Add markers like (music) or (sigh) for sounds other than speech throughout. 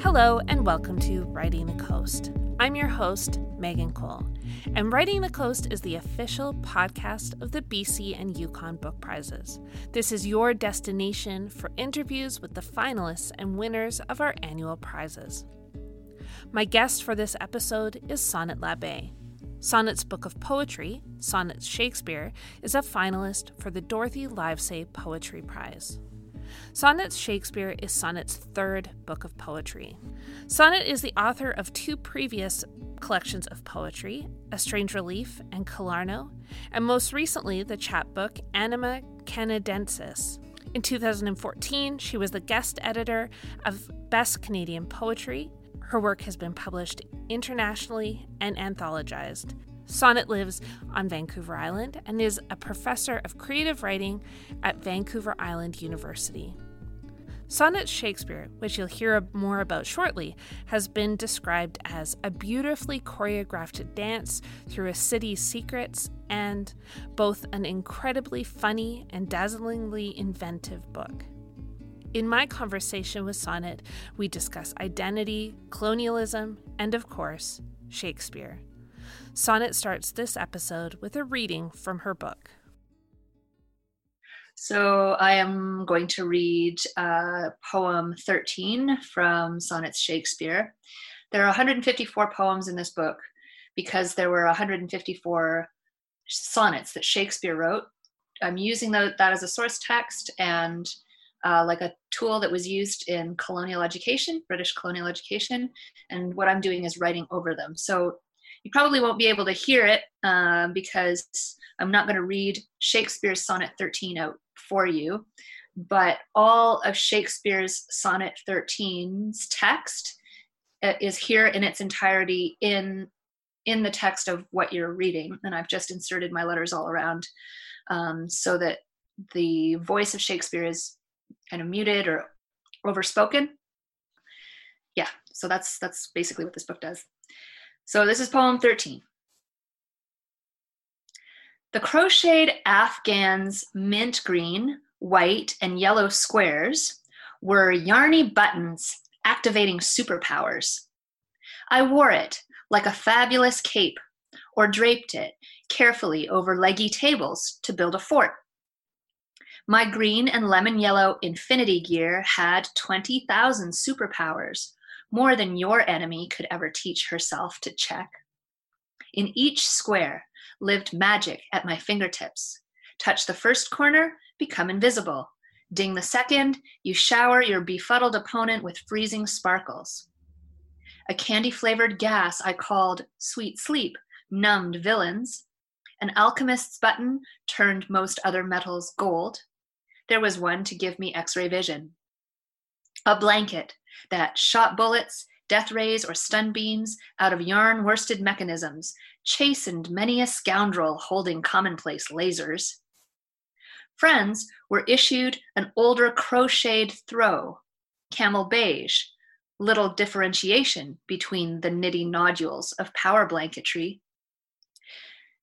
Hello, and welcome to Writing the Coast. I'm your host, Megan Cole, and Writing the Coast is the official podcast of the BC and Yukon Book Prizes. This is your destination for interviews with the finalists and winners of our annual prizes. My guest for this episode is Sonnet L'Abbé. Sonnet's book of poetry, Sonnet's Shakespeare, is a finalist for the Dorothy Livesay Poetry Prize. Sonnet's Shakespeare is Sonnet's third book of poetry. Sonnet is the author of two previous collections of poetry, A Strange Relief and Killarnoe, and most recently the chapbook Anima Canadensis. In 2014, she was the guest editor of Best Canadian Poetry. Her work has been published internationally and anthologized. Sonnet lives on Vancouver Island and is a professor of creative writing at Vancouver Island University. Sonnet Shakespeare, which you'll hear more about shortly, has been described as a beautifully choreographed dance through a city's secrets and both an incredibly funny and dazzlingly inventive book. In my conversation with Sonnet, we discuss identity, colonialism, and of course, Shakespeare. Sonnet starts this episode with a reading from her book. So I am going to read uh, poem 13 from Sonnet's Shakespeare. There are 154 poems in this book because there were 154 sonnets that Shakespeare wrote. I'm using that as a source text and uh, like a tool that was used in colonial education, British colonial education. And what I'm doing is writing over them. So you probably won't be able to hear it um, because I'm not going to read Shakespeare's Sonnet 13 out for you, but all of Shakespeare's Sonnet 13's text uh, is here in its entirety in in the text of what you're reading, and I've just inserted my letters all around um, so that the voice of Shakespeare is kind of muted or overspoken. Yeah, so that's that's basically what this book does. So this is poem 13. The crocheted Afghan's mint green, white, and yellow squares were yarny buttons activating superpowers. I wore it like a fabulous cape or draped it carefully over leggy tables to build a fort. My green and lemon yellow infinity gear had 20,000 superpowers, more than your enemy could ever teach herself to check. In each square lived magic at my fingertips. Touch the first corner, become invisible. Ding the second, you shower your befuddled opponent with freezing sparkles. A candy flavored gas I called sweet sleep numbed villains. An alchemist's button turned most other metals gold. There was one to give me x ray vision. A blanket that shot bullets, death rays, or stun beams out of yarn worsted mechanisms, chastened many a scoundrel holding commonplace lasers. Friends were issued an older crocheted throw, camel beige, little differentiation between the knitty nodules of power blanketry.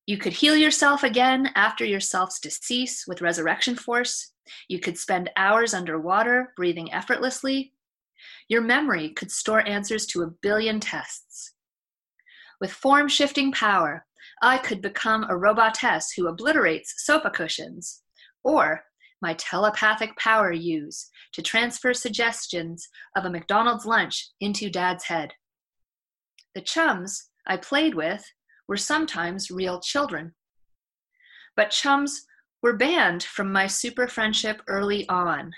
You could heal yourself again after yourself's decease with resurrection force. You could spend hours underwater, breathing effortlessly. Your memory could store answers to a billion tests. With form shifting power, I could become a robotess who obliterates sofa cushions, or my telepathic power use to transfer suggestions of a McDonald's lunch into dad's head. The chums I played with were sometimes real children. But chums were banned from my super friendship early on.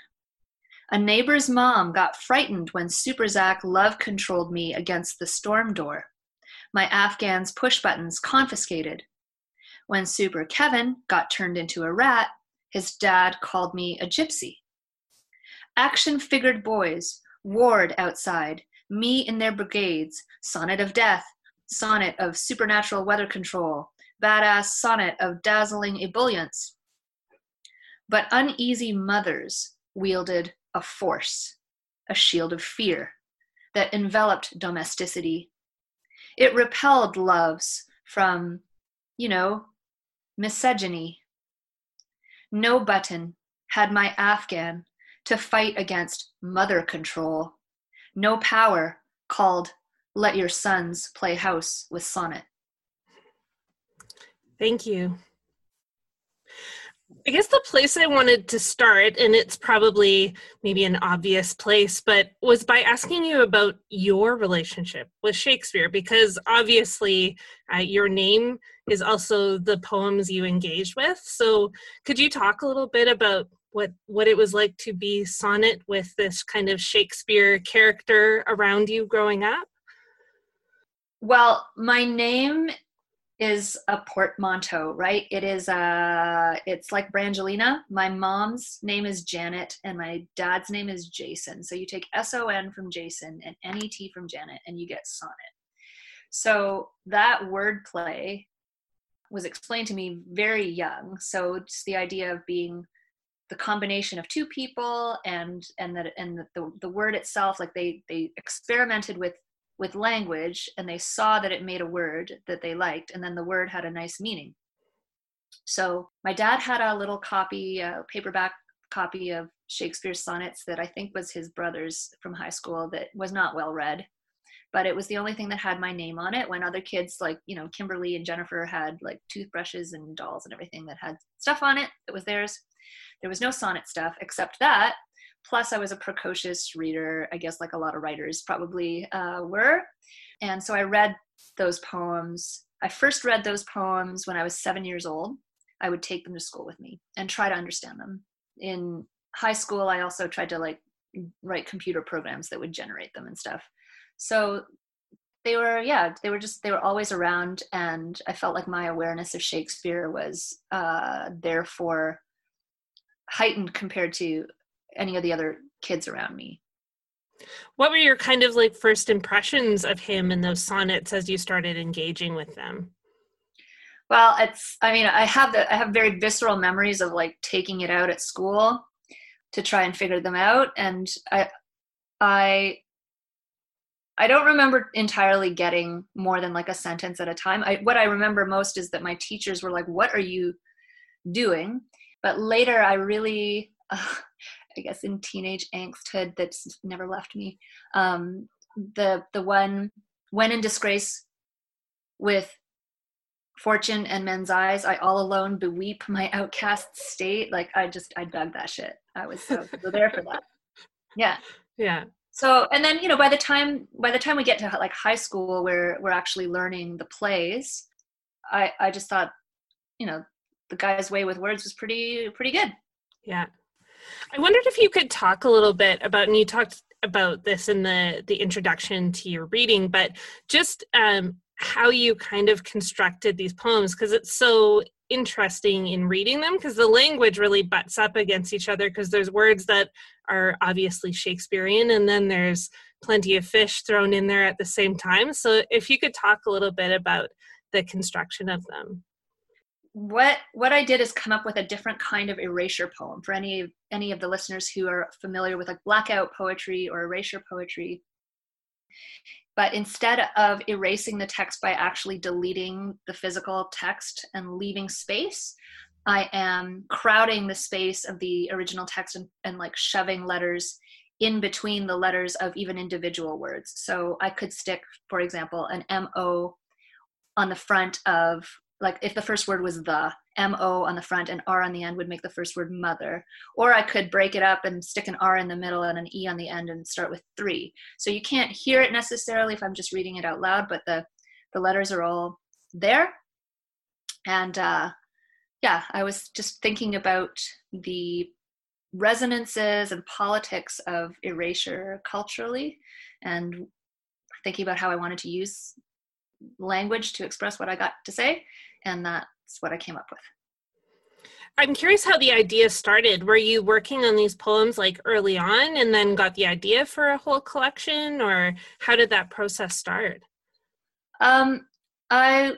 A neighbor's mom got frightened when Super Zach love controlled me against the storm door. My Afghan's push buttons confiscated. When Super Kevin got turned into a rat, his dad called me a gypsy. Action figured boys Ward outside, me in their brigades, sonnet of death, sonnet of supernatural weather control, badass sonnet of dazzling ebullience. But uneasy mothers wielded a force, a shield of fear that enveloped domesticity. It repelled loves from, you know, misogyny. No button had my Afghan to fight against mother control. No power called Let Your Sons Play House with Sonnet. Thank you. I guess the place I wanted to start, and it's probably maybe an obvious place, but was by asking you about your relationship with Shakespeare, because obviously uh, your name is also the poems you engaged with. So, could you talk a little bit about what what it was like to be sonnet with this kind of Shakespeare character around you growing up? Well, my name is a portmanteau, right? It is uh it's like Brangelina. My mom's name is Janet and my dad's name is Jason. So you take S O N from Jason and N E T from Janet and you get sonnet. So that wordplay was explained to me very young. So just the idea of being the combination of two people and and that and the, the, the word itself like they they experimented with with language and they saw that it made a word that they liked and then the word had a nice meaning. So my dad had a little copy a paperback copy of shakespeare's sonnets that i think was his brother's from high school that was not well read but it was the only thing that had my name on it when other kids like you know kimberly and jennifer had like toothbrushes and dolls and everything that had stuff on it that was theirs. There was no sonnet stuff except that Plus, I was a precocious reader, I guess, like a lot of writers probably uh, were. And so I read those poems. I first read those poems when I was seven years old. I would take them to school with me and try to understand them. In high school, I also tried to like write computer programs that would generate them and stuff. So they were, yeah, they were just, they were always around. And I felt like my awareness of Shakespeare was uh, therefore heightened compared to any of the other kids around me. What were your kind of like first impressions of him and those sonnets as you started engaging with them? Well, it's I mean, I have the I have very visceral memories of like taking it out at school to try and figure them out and I I I don't remember entirely getting more than like a sentence at a time. I, what I remember most is that my teachers were like, "What are you doing?" But later, I really, uh, (laughs) I guess in teenage angsthood that's never left me. Um, the the one when in disgrace with fortune and men's eyes, I all alone beweep my outcast state. Like I just I dug that shit. I was so, so there for that. Yeah. (laughs) Yeah. So and then you know by the time by the time we get to like high school where we're actually learning the plays, I I just thought, you know, the guy's way with words was pretty pretty good. Yeah. I wondered if you could talk a little bit about, and you talked about this in the the introduction to your reading, but just um, how you kind of constructed these poems because it's so interesting in reading them because the language really butts up against each other because there's words that are obviously Shakespearean and then there's plenty of fish thrown in there at the same time. So if you could talk a little bit about the construction of them what what I did is come up with a different kind of erasure poem for any any of the listeners who are familiar with like blackout poetry or erasure poetry. But instead of erasing the text by actually deleting the physical text and leaving space, I am crowding the space of the original text and, and like shoving letters in between the letters of even individual words. So I could stick, for example, an M O on the front of like if the first word was the mo on the front and r on the end would make the first word mother. Or i could break it up and stick an r in the middle and an e on the end and start with three. So you can't hear it necessarily if i'm just reading it out loud but the the letters are all there. And uh yeah i was just thinking about the resonances and politics of erasure culturally and thinking about how i wanted to use language to express what i got to say and that's what I came up with. I'm curious how the idea started. Were you working on these poems like early on and then got the idea for a whole collection, or how did that process start? Um, I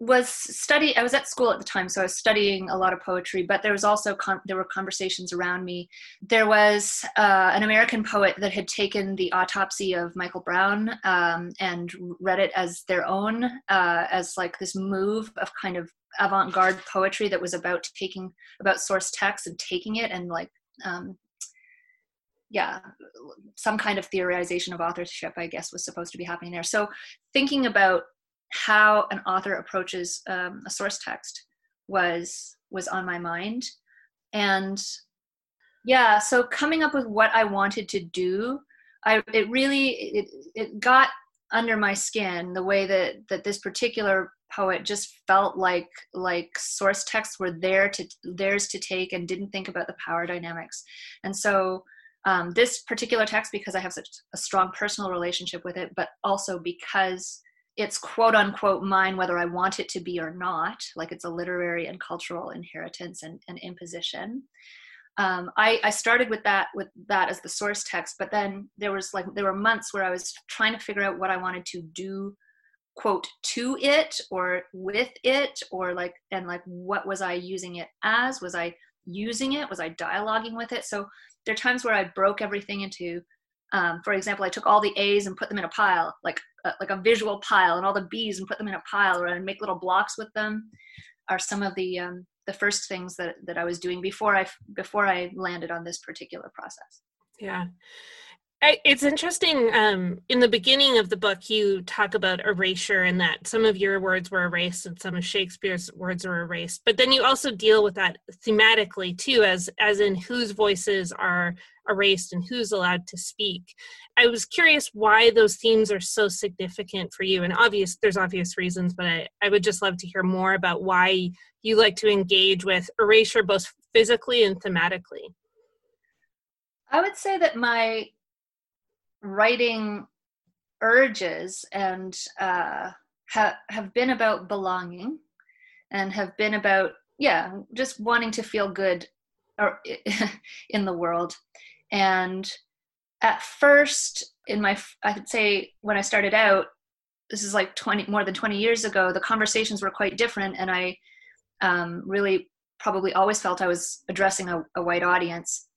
was study i was at school at the time so i was studying a lot of poetry but there was also con- there were conversations around me. There was uh, an american poet that had taken the autopsy of michael brown um, and read it as their own uh, as like this move of kind of avant-garde poetry that was about taking about source text and taking it and like um, yeah some kind of theorization of authorship i guess was supposed to be happening there. So thinking about how an author approaches um, a source text was was on my mind. And yeah so coming up with what i wanted to do i it really it, it got under my skin the way that that this particular poet just felt like like source texts were there to theirs to take and didn't think about the power dynamics. And so um, this particular text because i have such a strong personal relationship with it but also because it's quote unquote mine whether i want it to be or not like it's a literary and cultural inheritance and, and imposition. Um, I, I started with that with that as the source text but then there was like there were months where i was trying to figure out what i wanted to do quote to it or with it or like and like what was i using it as? Was i using it? Was i dialoguing with it? So there are times where i broke everything into um, for example i took all the a's and put them in a pile like uh, like a visual pile and all the b's and put them in a pile or i make little blocks with them are some of the um, the first things that that i was doing before i before i landed on this particular process. Yeah it's interesting. Um, in the beginning of the book, you talk about erasure and that some of your words were erased and some of Shakespeare's words were erased. But then you also deal with that thematically too, as as in whose voices are erased and who's allowed to speak. I was curious why those themes are so significant for you. And obvious, there's obvious reasons, but I, I would just love to hear more about why you like to engage with erasure both physically and thematically. I would say that my writing urges and uh, ha- have been about belonging and have been about yeah just wanting to feel good or (laughs) in the world. And at first in my i'd say when i started out this is like 20 more than 20 years ago the conversations were quite different and i um, really probably always felt i was addressing a, a white audience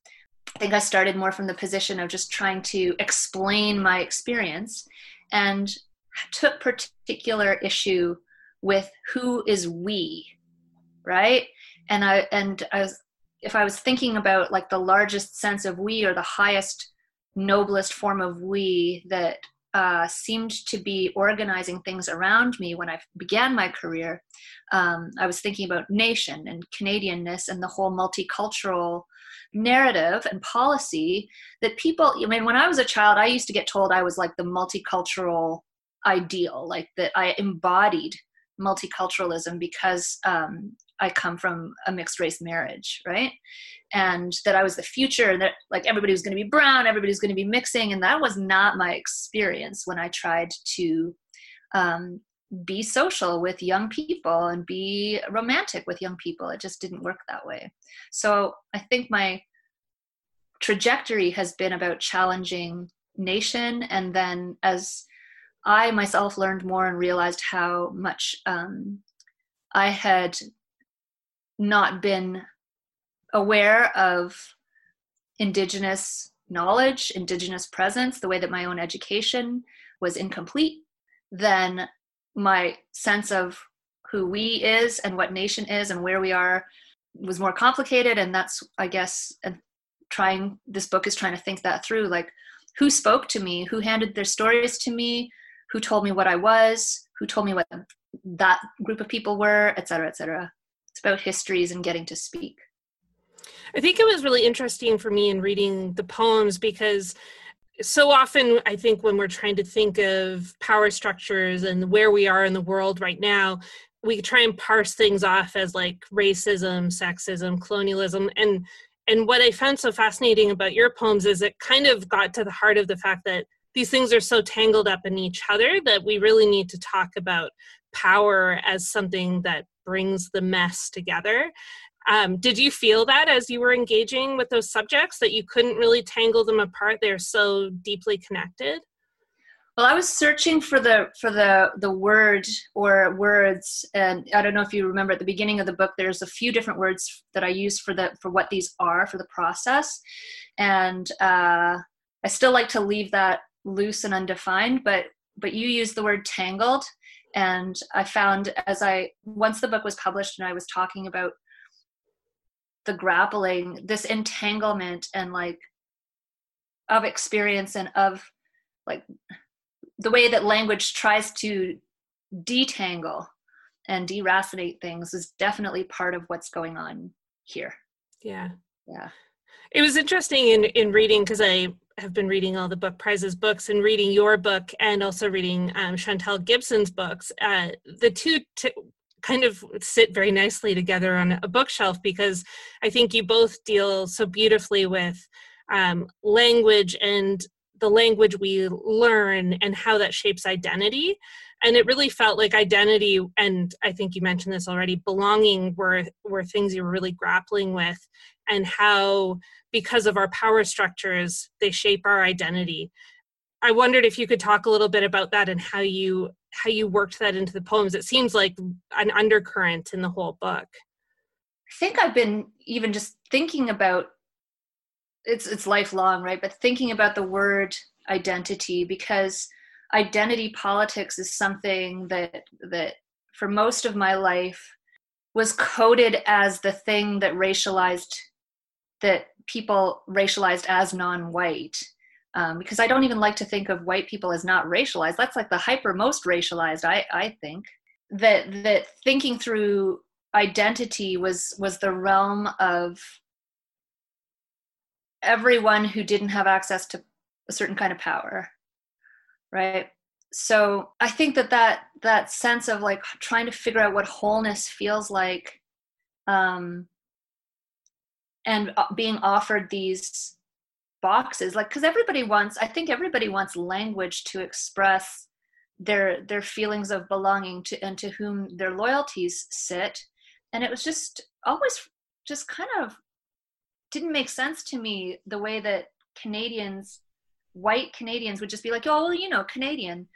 I think I started more from the position of just trying to explain my experience and took particular issue with who is we, right? And I and I was if I was thinking about like the largest sense of we or the highest noblest form of we that uh, seemed to be organizing things around me when I began my career. Um, I was thinking about nation and Canadianness and the whole multicultural narrative and policy that people i mean when i was a child i used to get told i was like the multicultural ideal like that i embodied multiculturalism because um, i come from a mixed race marriage right? And that i was the future and that like everybody was going to be brown everybody's going to be mixing and that was not my experience when i tried to um, be social with young people and be romantic with young people. It just didn't work that way. So I think my trajectory has been about challenging nation. And then as I myself learned more and realized how much um, I had not been aware of indigenous knowledge, indigenous presence, the way that my own education was incomplete, then my sense of who we is and what nation is and where we are was more complicated. And that's i guess and trying this book is trying to think that through like who spoke to me? Who handed their stories to me? Who told me what i was? Who told me what that group of people were? Et cetera et cetera. It's about histories and getting to speak. I think it was really interesting for me in reading the poems because so often i think when we're trying to think of power structures and where we are in the world right now we try and parse things off as like racism sexism colonialism and and what i found so fascinating about your poems is it kind of got to the heart of the fact that these things are so tangled up in each other that we really need to talk about power as something that brings the mess together um, did you feel that as you were engaging with those subjects that you couldn't really tangle them apart? They're so deeply connected. Well, I was searching for the for the the word or words, and I don't know if you remember at the beginning of the book. There's a few different words that I use for the for what these are for the process, and uh, I still like to leave that loose and undefined. But but you use the word tangled, and I found as I once the book was published and I was talking about the grappling this entanglement and like of experience and of like the way that language tries to detangle and deracinate things is definitely part of what's going on here. Yeah. Yeah. It was interesting in in reading because I have been reading all the book prizes books and reading your book and also reading um, Chantal Gibson's books. Uh, the two t- kind of sit very nicely together on a bookshelf because I think you both deal so beautifully with um, language and the language we learn and how that shapes identity. And it really felt like identity and i think you mentioned this already belonging were were things you were really grappling with and how because of our power structures they shape our identity i wondered if you could talk a little bit about that and how you how you worked that into the poems. It seems like an undercurrent in the whole book. I think i've been even just thinking about it's it's lifelong right? But thinking about the word identity because identity politics is something that that for most of my life was coded as the thing that racialized that people racialized as non-white um, because i don't even like to think of white people as not racialized. That's like the hyper most racialized i i think. That that thinking through identity was was the realm of everyone who didn't have access to a certain kind of power right? So i think that that that sense of like trying to figure out what wholeness feels like um and uh, being offered these boxes like because everybody wants i think everybody wants language to express their their feelings of belonging to and to whom their loyalties sit and it was just always just kind of didn't make sense to me the way that canadians white Canadians would just be like, oh, well, you know, Canadian.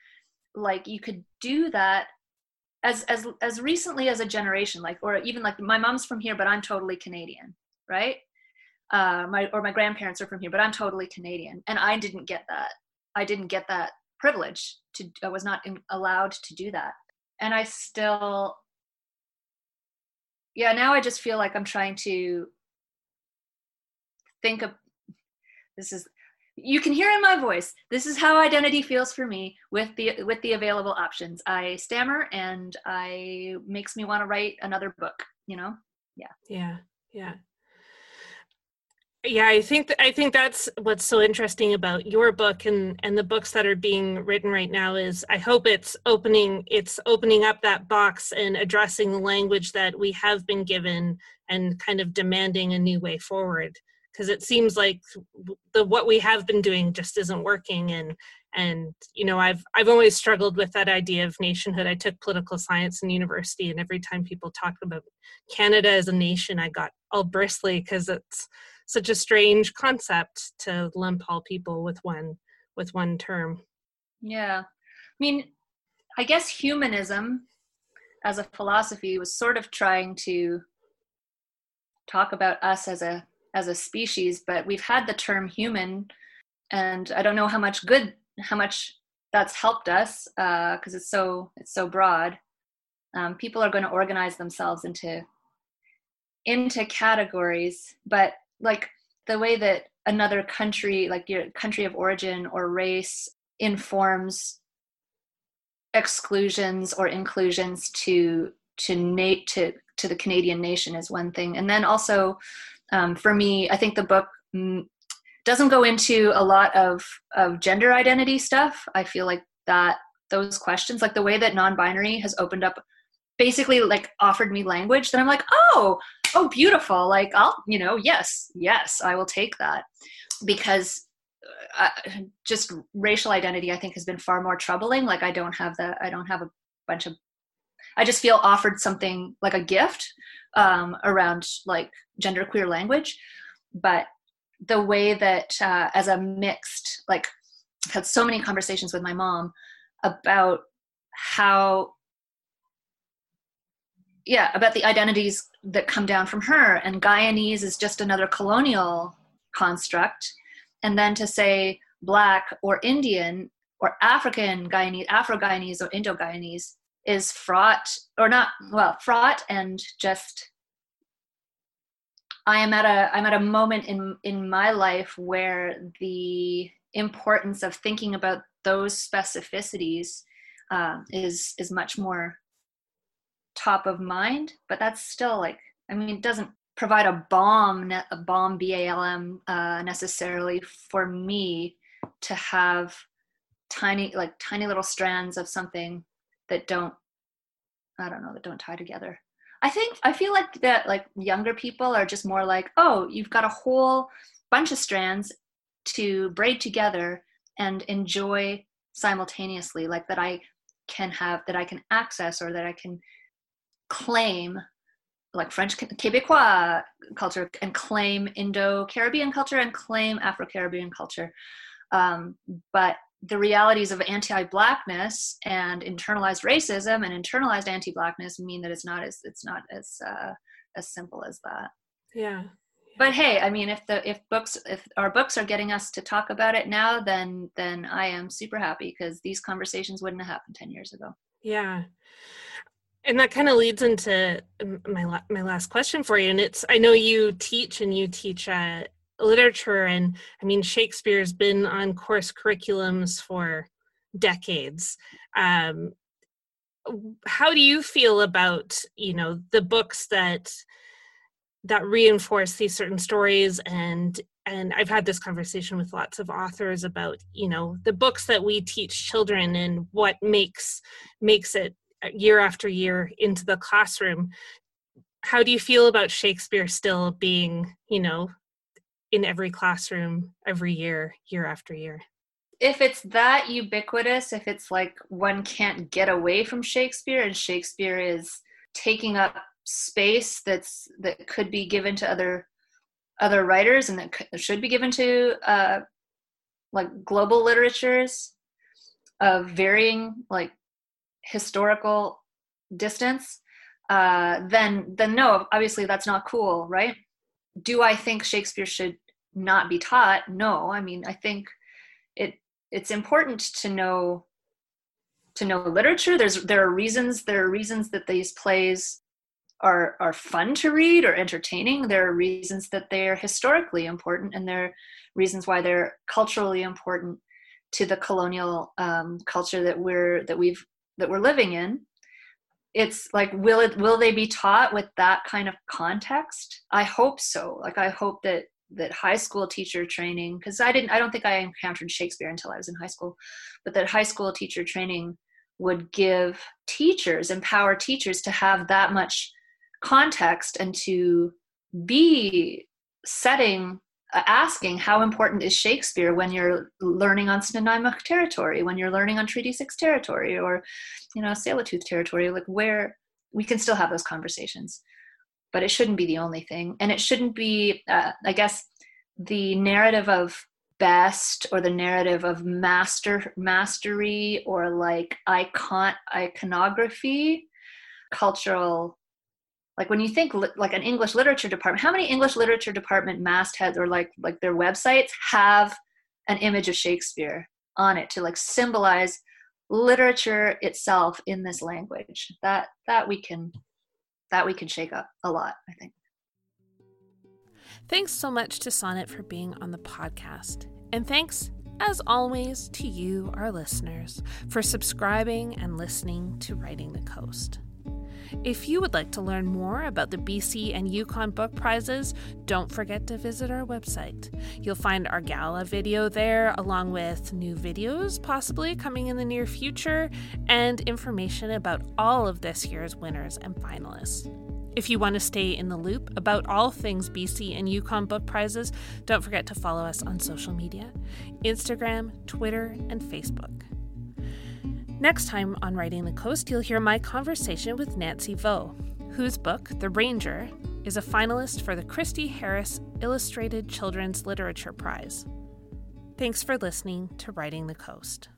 Like you could do that as as as recently as a generation, like or even like my mom's from here, but I'm totally Canadian, right? Uh, my or my grandparents are from here, but I'm totally Canadian, and I didn't get that. I didn't get that privilege to. I was not in, allowed to do that, and I still. Yeah, now I just feel like I'm trying to think of this is you can hear in my voice this is how identity feels for me with the with the available options i stammer and i makes me want to write another book you know yeah yeah yeah yeah i think th- i think that's what's so interesting about your book and and the books that are being written right now is i hope it's opening it's opening up that box and addressing the language that we have been given and kind of demanding a new way forward. Because it seems like the what we have been doing just isn't working and and you know i've i've always struggled with that idea of nationhood. I took political science in university and every time people talked about canada as a nation i got all bristly because it's such a strange concept to lump all people with one with one term yeah i mean i guess humanism as a philosophy was sort of trying to talk about us as a as a species, but we've had the term human, and I don't know how much good, how much that's helped us because uh, it's so it's so broad. Um, people are going to organize themselves into into categories, but like the way that another country, like your country of origin or race, informs exclusions or inclusions to to na- to to the Canadian nation is one thing, and then also um, for me, I think the book doesn't go into a lot of, of gender identity stuff. I feel like that those questions, like the way that non-binary has opened up, basically like offered me language that I'm like, oh, oh, beautiful. Like I'll, you know, yes, yes, I will take that because uh, just racial identity, I think, has been far more troubling. Like I don't have the, I don't have a bunch of. I just feel offered something like a gift um, around like genderqueer language, but the way that uh, as a mixed like had so many conversations with my mom about how yeah about the identities that come down from her. And guyanese is just another colonial construct. And then to say black or indian or african guyanese afro guyanese or indo guyanese is fraught or not well fraught and just I am at a I'm at a moment in in my life where the importance of thinking about those specificities uh, is is much more top of mind. But that's still like I mean, it doesn't provide a bomb a bomb BALM uh, necessarily for me to have tiny like tiny little strands of something that don't I don't know that don't tie together. I think I feel like that like younger people are just more like, oh, you've got a whole bunch of strands to braid together and enjoy simultaneously, like that I can have that I can access or that I can claim like French Quebecois culture and claim Indo Caribbean culture and claim Afro Caribbean culture. Um, but the realities of anti-blackness and internalized racism and internalized anti-blackness mean that it's not as it's not as uh, as simple as that. Yeah. But hey, I mean, if the if books if our books are getting us to talk about it now, then then I am super happy because these conversations wouldn't have happened ten years ago. Yeah, and that kind of leads into my my last question for you, and it's I know you teach and you teach at literature and i mean shakespeare's been on course curriculums for decades. Um, how do you feel about you know the books that that reinforce these certain stories? And and i've had this conversation with lots of authors about you know the books that we teach children and what makes makes it uh, year after year into the classroom how do you feel about shakespeare still being you know in every classroom every year, year after year. If it's that ubiquitous, if it's like one can't get away from Shakespeare and Shakespeare is taking up space that's that could be given to other other writers and that should be given to uh, like global literatures of varying like historical distance uh, then then no obviously that's not cool right do I think Shakespeare should not be taught? No. I mean, I think it it's important to know to know literature. There's there are reasons there are reasons that these plays are are fun to read or entertaining. There are reasons that they're historically important, and there are reasons why they're culturally important to the colonial um, culture that we're that we've that we're living in it's like will it will they be taught with that kind of context? I hope so. Like i hope that that high school teacher training because i didn't i don't think i encountered shakespeare until i was in high school but that high school teacher training would give teachers empower teachers to have that much context and to be setting asking how important is Shakespeare when you're learning on Snuneymuxw territory, when you're learning on Treaty 6 territory, or, you know, Tsleil-Waututh territory, like where we can still have those conversations. But it shouldn't be the only thing. And it shouldn't be, uh, I guess, the narrative of best or the narrative of master mastery or like icon iconography cultural like when you think li- like an english literature department how many english literature department mastheads or like like their websites have an image of shakespeare on it to like symbolize literature itself in this language? That that we can that we can shake up a lot i think. Thanks so much to sonnet for being on the podcast. And thanks as always to you our listeners for subscribing and listening to writing the coast if you would like to learn more about the BC and Yukon Book Prizes, don't forget to visit our website. You'll find our gala video there, along with new videos possibly coming in the near future, and information about all of this year's winners and finalists. If you want to stay in the loop about all things BC and Yukon Book Prizes, don't forget to follow us on social media Instagram, Twitter, and Facebook. Next time on Writing the Coast, you'll hear my conversation with Nancy Vo, whose book, The Ranger, is a finalist for the Christie Harris Illustrated Children's Literature Prize. Thanks for listening to Writing the Coast.